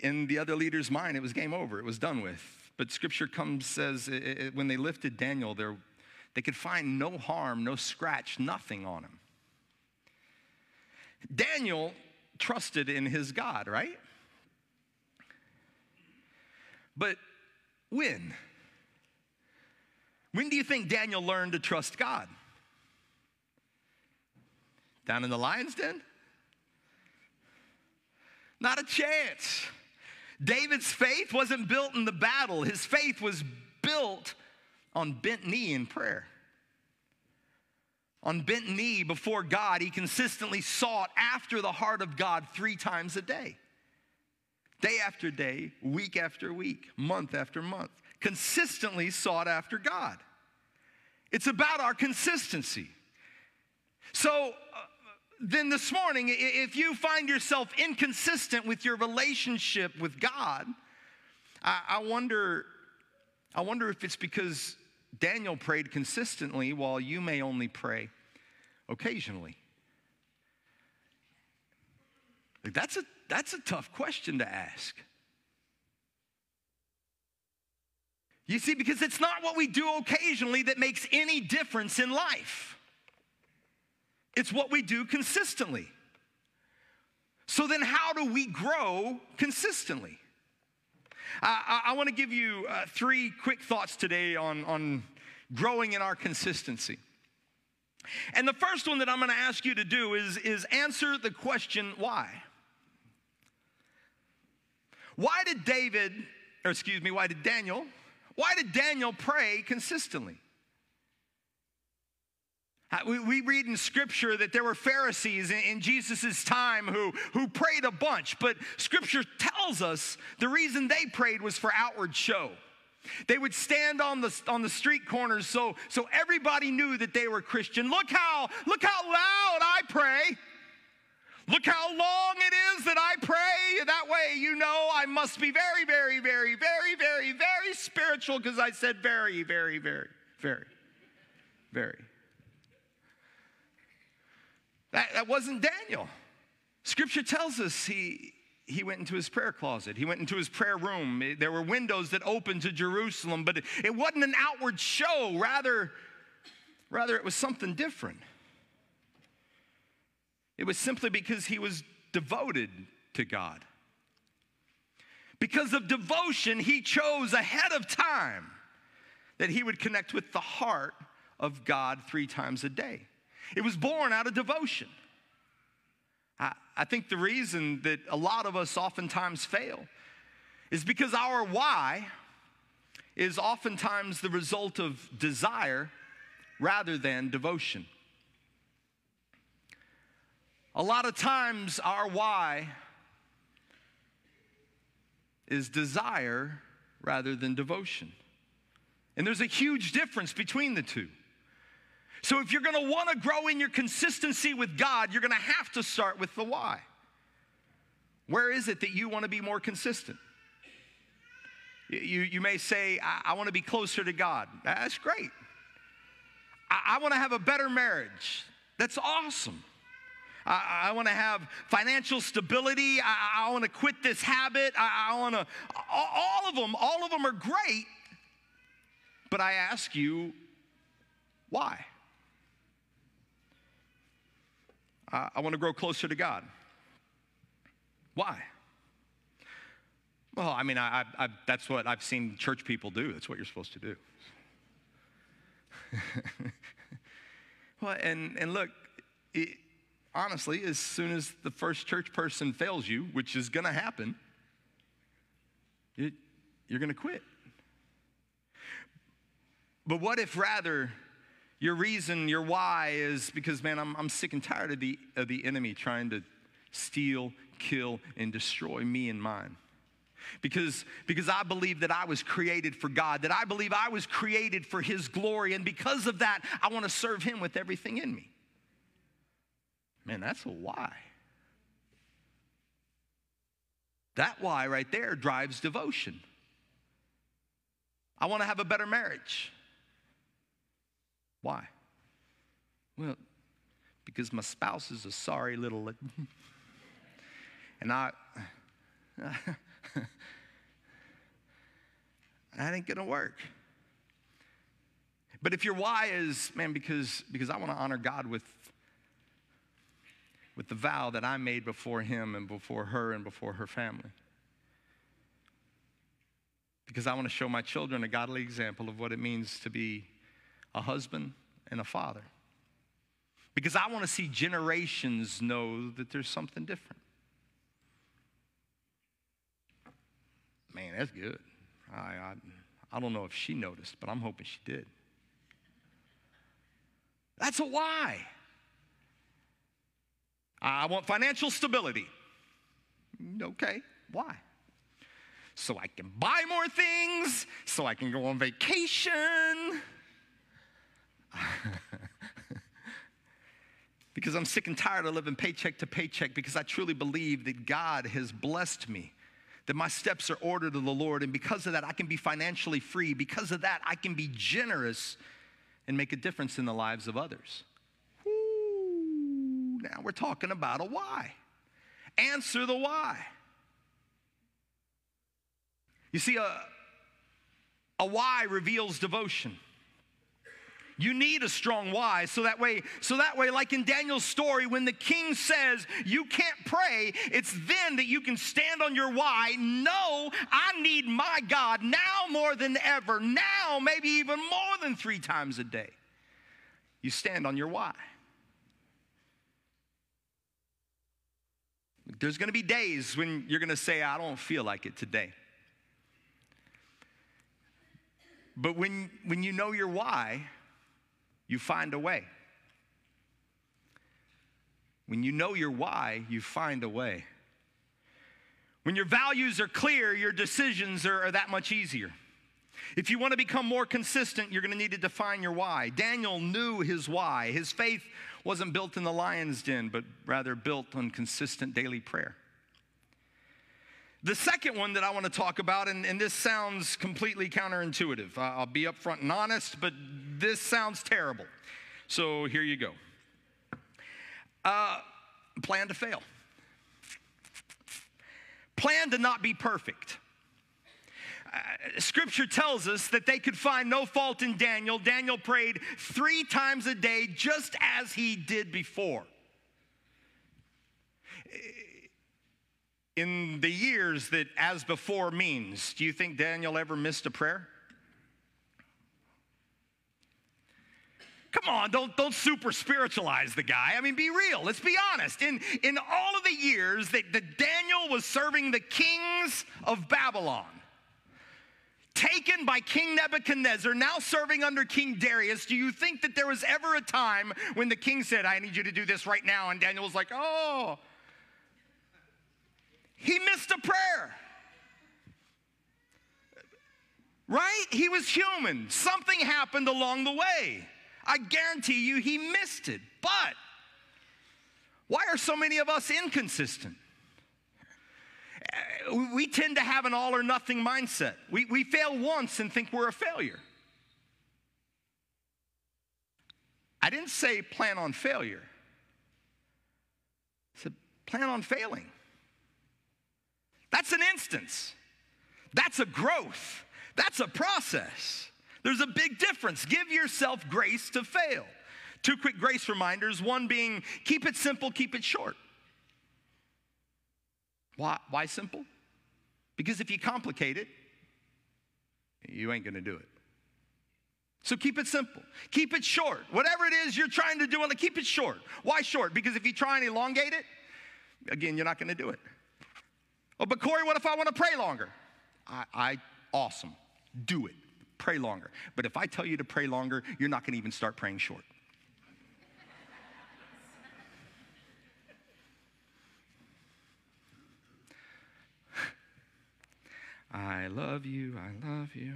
in the other leader's mind, it was game over. It was done with. But scripture comes, says, it, it, when they lifted Daniel, they could find no harm, no scratch, nothing on him. Daniel trusted in his God, right? But when? When do you think Daniel learned to trust God? Down in the lion's den? Not a chance. David's faith wasn't built in the battle, his faith was built on bent knee in prayer. On bent knee before God, he consistently sought after the heart of God three times a day day after day, week after week, month after month, consistently sought after God. It's about our consistency. So, uh, then this morning, if you find yourself inconsistent with your relationship with God, I, I, wonder, I wonder if it's because Daniel prayed consistently while you may only pray occasionally. That's a that's a tough question to ask. You see, because it's not what we do occasionally that makes any difference in life, it's what we do consistently. So, then how do we grow consistently? I, I, want to give you uh, three quick thoughts today on, on growing in our consistency. And the first one that I'm going to ask you to do is, is answer the question why. Why did David, or excuse me, why did Daniel, why did Daniel pray consistently? We, we read in scripture that there were Pharisees in, in Jesus' time who, who prayed a bunch, but scripture tells us the reason they prayed was for outward show. They would stand on the, on the street corners so, so everybody knew that they were Christian. Look how, look how loud I pray. Look how long it is that I pray. That way, you know I must be very, very, very, very, very, very, spiritual because I said very, very, very, very, very. That, that wasn't Daniel. Scripture tells us he, he went into his prayer closet. He went into his prayer room. There were windows that opened to Jerusalem, but it wasn't an outward show. Rather, rather it was something different. It was simply because he was devoted to God. Because of devotion, he chose ahead of time that he would connect with the heart of God three times a day. It was born out of devotion. I, I think the reason that a lot of us oftentimes fail is because our why is oftentimes the result of desire rather than devotion. A lot of times, our why is desire rather than devotion. And there's a huge difference between the two. So, if you're gonna wanna grow in your consistency with God, you're gonna have to start with the why. Where is it that you wanna be more consistent? You, you may say, I, I wanna be closer to God. That's great. I, I wanna have a better marriage. That's awesome. I, I want to have financial stability. I, I want to quit this habit. I, I want to, all, of them, all of them are great. But I ask you, why? I, I want to grow closer to God. Why? Well, I mean, I, I, that's what I've seen church people do. That's what you're supposed to do. well, and, and look, it, honestly, as soon as the first church person fails you, which is going to happen, it, you're going to quit. But what if rather your reason, your why is because, man, I'm, I'm sick and tired of the, of the enemy trying to steal, kill, and destroy me and mine? because because I believe that I was created for God, that I believe I was created for his glory and because of that I want to serve him with everything in me. Man, that's a why. That why right there drives devotion. I want to have a better marriage. Why? Well, because my spouse is a sorry little. and I. that ain't gonna work. But if your why is, man, because, because I want to honor God with with the vow that I made before him and before her and before her family. Because I want to show my children a godly example of what it means to be a husband and a father. Because I want to see generations know that there's something different. Man, that's good. I, I, I don't know if she noticed, but I'm hoping she did. That's a why. I want financial stability. Mm, okay, why? So I can buy more things, so I can go on vacation. because I'm sick and tired of living paycheck to paycheck, because I truly believe that God has blessed me, that my steps are ordered of the Lord, and because of that, I can be financially free. Because of that, I can be generous and make a difference in the lives of others. Now we're talking about a why. Answer the why. You see, a, a why reveals devotion. You need a strong why so that way so that way like in Daniel's story when the king says you can't pray it's then that you can stand on your why no I need my God now more than ever now maybe even more than 3 times a day you stand on your why There's going to be days when you're going to say, I don't feel like it today. But when, when you know your why, you find a way. When you know your why, you find a way. When your values are clear, your decisions are, are that much easier. If you want to become more consistent, you're going to need to define your why. Daniel knew his why. His faith wasn't built in the lion's den, but rather built on consistent daily prayer. The second one that I want to talk about, and, and this sounds completely counterintuitive. I'll be upfront and honest, but this sounds terrible. So here you go. Uh, plan to fail. Plan to not be perfect. Uh, scripture tells us that they could find no fault in Daniel. Daniel prayed three times a day, just as he did before. In the years that as before means, do you think Daniel ever missed a prayer? Come on, don't, don't super spiritualize the guy. I mean, be real. Let's be honest. In, in all of the years that, that Daniel was serving the kings of Babylon, taken by King Nebuchadnezzar, now serving under King Darius, do you think that there was ever a time when the king said, I need you to do this right now? And Daniel was like, oh, he missed a prayer. Right? He was human. Something happened along the way. I guarantee you he missed it. But why are so many of us inconsistent? We tend to have an all or nothing mindset. We, we fail once and think we're a failure. I didn't say plan on failure, I said plan on failing. That's an instance, that's a growth, that's a process. There's a big difference. Give yourself grace to fail. Two quick grace reminders one being keep it simple, keep it short. Why, why simple? Because if you complicate it, you ain't gonna do it. So keep it simple. Keep it short. Whatever it is you're trying to do, keep it short. Why short? Because if you try and elongate it, again, you're not gonna do it. Oh, but Corey, what if I wanna pray longer? I, I awesome. Do it pray longer. But if I tell you to pray longer, you're not going to even start praying short. I love you. I love you.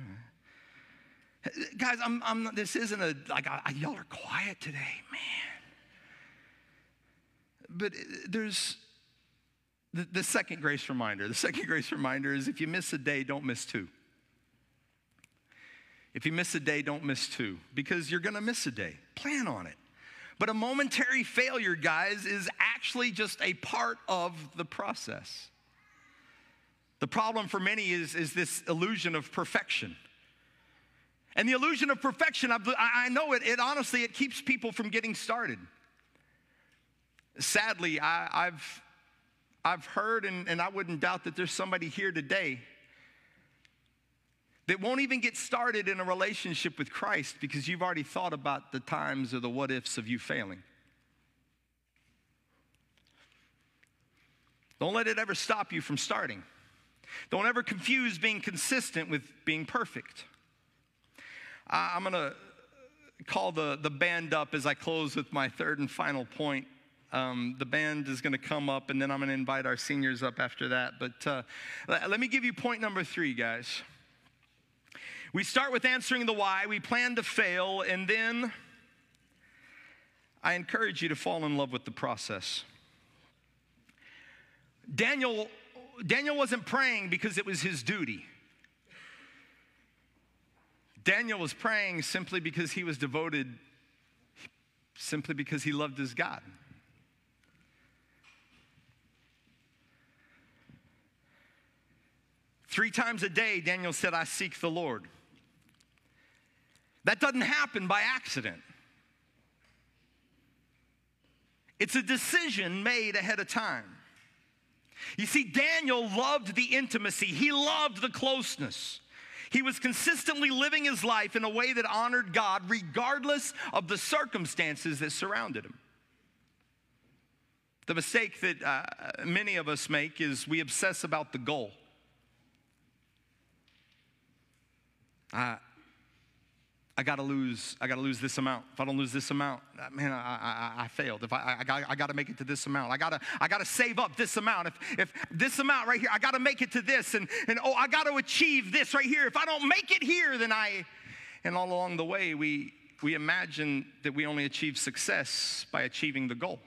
Guys, I'm, I'm, this isn't a, like, I, y'all are quiet today, man. But there's the, the second grace reminder. The second grace reminder is if you miss a day, don't miss two. If you miss a day, don't miss two because you're going to miss a day. Plan on it. But a momentary failure, guys, is actually just a part of the process. The problem for many is, is this illusion of perfection. And the illusion of perfection, I know it, it honestly, it keeps people from getting started. Sadly, I, have I've heard, and, and I wouldn't doubt that there's somebody here today that won't even get started in a relationship with Christ because you've already thought about the times or the what ifs of you failing. Don't let it ever stop you from starting. Don't ever confuse being consistent with being perfect. I'm going to call the, the band up as I close with my third and final point. Um, the band is going to come up, and then I'm going to invite our seniors up after that. But uh, let me give you point number three, guys. We start with answering the why, we plan to fail, and then I encourage you to fall in love with the process. Daniel, Daniel wasn't praying because it was his duty. Daniel was praying simply because he was devoted, simply because he loved his God. Three times a day, Daniel said, I seek the Lord. That doesn't happen by accident. It's a decision made ahead of time. You see, Daniel loved the intimacy, he loved the closeness. He was consistently living his life in a way that honored God, regardless of the circumstances that surrounded him. The mistake that uh, many of us make is we obsess about the goal. Uh, I got to lose. I got to lose this amount. If I don't lose this amount, uh, man, I, I, I failed. If I, I, got, I got to make it to this amount. I got to, I got to save up this amount. If, if this amount right here, I got to make it to this, and and oh, I got to achieve this right here. If I don't make it here, then I, and all along the way, we we imagine that we only achieve success by achieving the goal.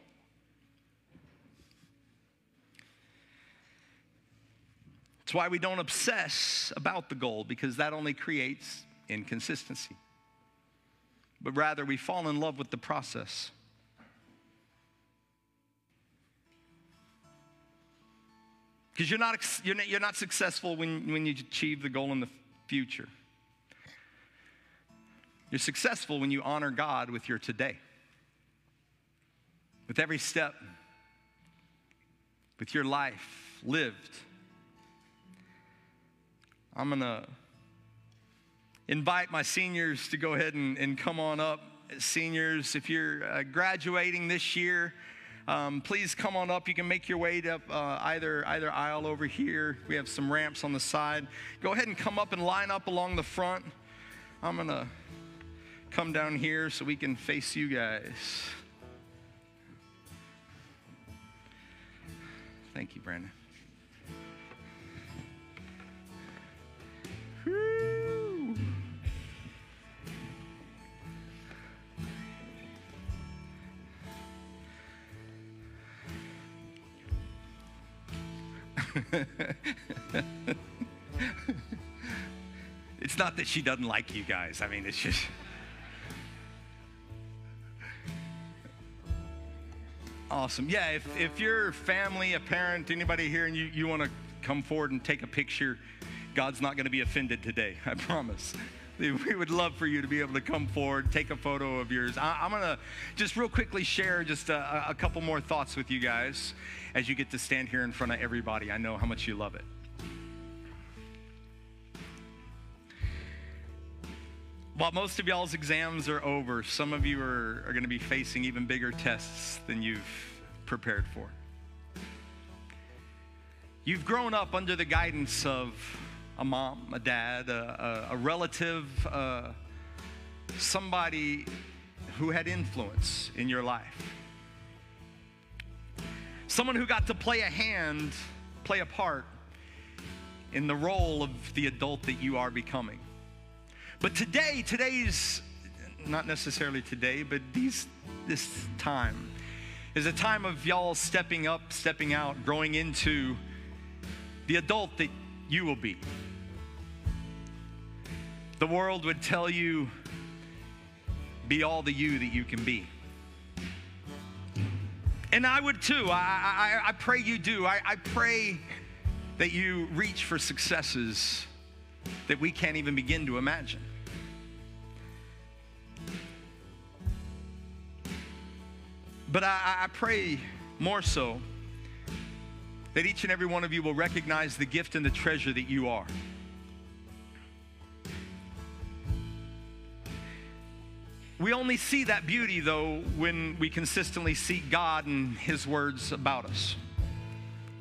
It's why we don't obsess about the goal because that only creates inconsistency. But rather, we fall in love with the process. Because you're not, you're, not, you're not successful when, when you achieve the goal in the future. You're successful when you honor God with your today, with every step, with your life lived. I'm going to invite my seniors to go ahead and, and come on up. Seniors, if you're uh, graduating this year, um, please come on up. You can make your way up uh, either, either aisle over here. We have some ramps on the side. Go ahead and come up and line up along the front. I'm to come down here so we can face you guys. Thank you, Brandon. it's not that she doesn't like you guys. I mean, it's just. Awesome. Yeah, if, if your family, a parent, anybody here, and you, you want to come forward and take a picture, God's not going to be offended today, I promise. We would love for you to be able to come forward, take a photo of yours. I, am going to just real quickly share just a, a couple more thoughts with you guys as you get to stand here in front of everybody. I know how much you love it. While most of y'all's exams are over, some of you are, are going to be facing even bigger tests than you've prepared for. You've grown up under the guidance of a mom, a dad, a, a, a relative, uh, somebody who had influence in your life. Someone who got to play a hand, play a part in the role of the adult that you are becoming. But today, today's not necessarily today, but these this time is a time of y'all stepping up, stepping out, growing into the adult that you will be. The world would tell you, be all the you that you can be. And I would too. I, I, I pray you do. I, I pray that you reach for successes that we can't even begin to imagine. But I, I pray more so that each and every one of you will recognize the gift and the treasure that you are. We only see that beauty, though, when we consistently seek God and His words about us.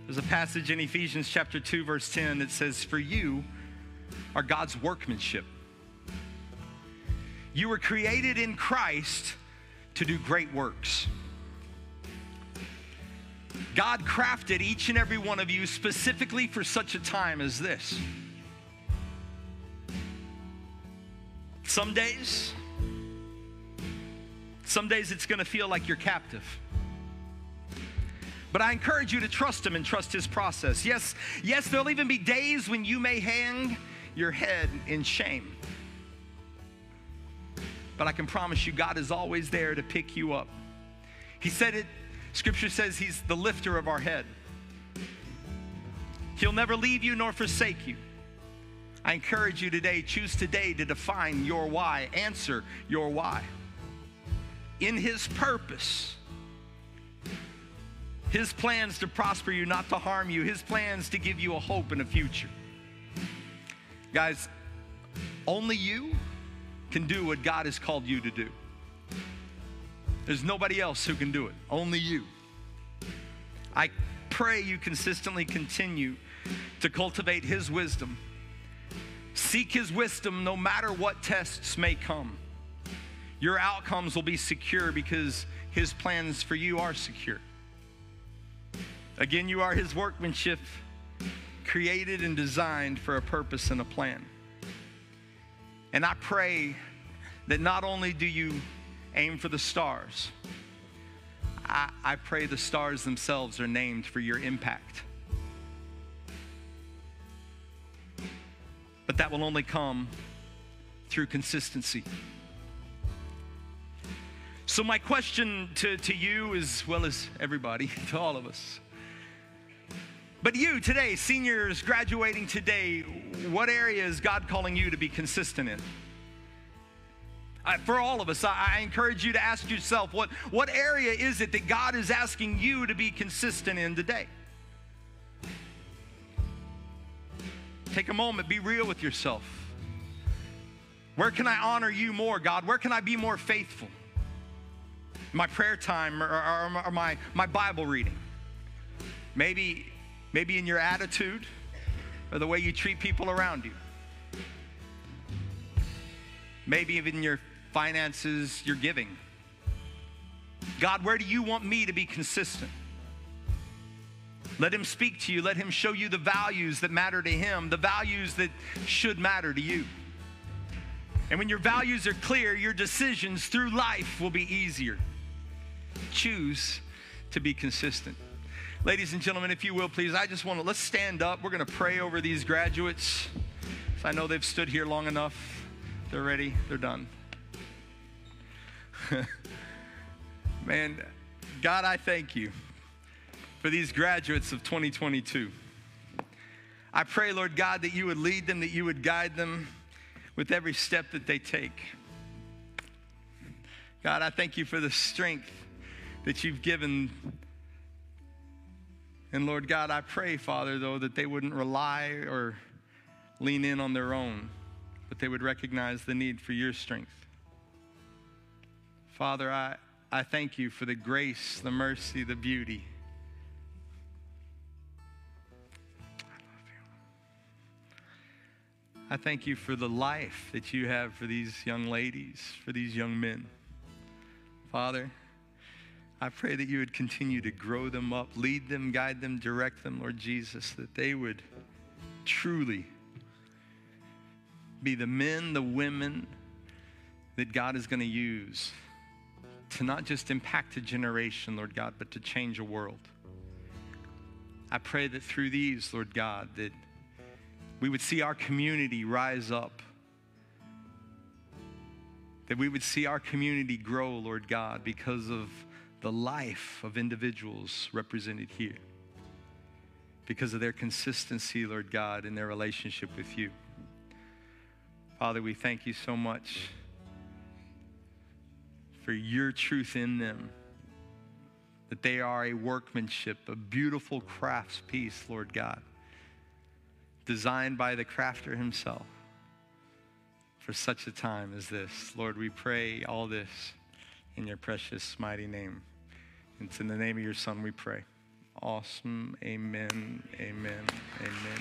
There's a passage in Ephesians chapter 2, verse 10 that says, For you are God's workmanship. You were created in Christ to do great works. God crafted each and every one of you specifically for such a time as this. Some days, some days it's going to feel like you're captive. But I encourage you to trust Him and trust His process. Yes, yes, there'll even be days when you may hang your head in shame. But I can promise you, God is always there to pick you up. He said it, Scripture says He's the lifter of our head. He'll never leave you nor forsake you. I encourage you today, choose today to define your why, answer your why. In His purpose, His plans to prosper you, not to harm you, His plans to give you a hope and a future. Guys, only you can do what God has called you to do. There's nobody else who can do it, only you. I pray you consistently continue to cultivate His wisdom. Seek His wisdom no matter what tests may come. Your outcomes will be secure because His plans for you are secure. Again, you are His workmanship, created and designed for a purpose and a plan. And I pray that not only do you aim for the stars, I, I pray the stars themselves are named for your impact. But that will only come through consistency. So, my question to, to you, as well as everybody, to all of us, but you today, seniors graduating today, what area is God calling you to be consistent in? I, for all of us, I, I encourage you to ask yourself what, what area is it that God is asking you to be consistent in today? Take a moment, be real with yourself. Where can I honor you more, God? Where can I be more faithful? My prayer time or, or, or my, my Bible reading. Maybe, maybe in your attitude or the way you treat people around you. Maybe even your finances, your giving. God, where do you want me to be consistent? Let him speak to you. Let him show you the values that matter to him, the values that should matter to you. And when your values are clear, your decisions through life will be easier. Choose to be consistent. Ladies and gentlemen, if you will, please, I just want to let's stand up. We're going to pray over these graduates. I know they've stood here long enough. They're ready, they're done. Man, God, I thank you for these graduates of 2022. I pray, Lord God, that you would lead them, that you would guide them with every step that they take. God, I thank you for the strength that you've given. And Lord God, I pray, Father, though, that they wouldn't rely or lean in on their own, but they would recognize the need for your strength. Father, I, I thank you for the grace, the mercy, the beauty I love you. I thank you for the life that you have for these young ladies, for these young men. Father, I pray that you would continue to grow them up, lead them, guide them, direct them, Lord Jesus, that they would truly be the men, the women that God is going to use to not just impact a generation, Lord God, but to change a world. I pray that through these, Lord God, that we would see our community rise up. That we would see our community grow, Lord God, because of the life of individuals represented here. Because of their consistency, Lord God, in their relationship with you. Father, we thank you so much for your truth in them. That they are a workmanship, a beautiful crafts piece, Lord God designed by the crafter himself for such a time as this. Lord, we pray all this in your precious, mighty name. It's in the name of your Son we pray. Awesome. Amen. Amen. Amen.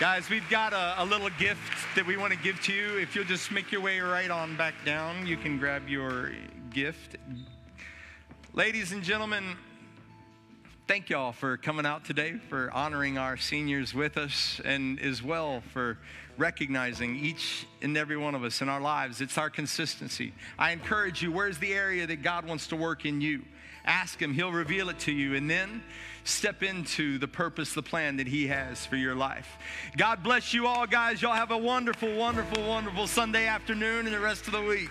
Guys, we've got a, a, little gift that we want to give to you. If you'll just make your way right on back down, you can grab your gift. Ladies and gentlemen, thank y'all for coming out today, for honoring our seniors with us, and as well for recognizing each and every one of us in our lives. It's our consistency. I encourage you, where's the area that God wants to work in you? Ask Him, He'll reveal it to you, and then step into the purpose, the plan that He has for your life. God bless you all, guys. Y'all have a wonderful, wonderful, wonderful Sunday afternoon and the rest of the week.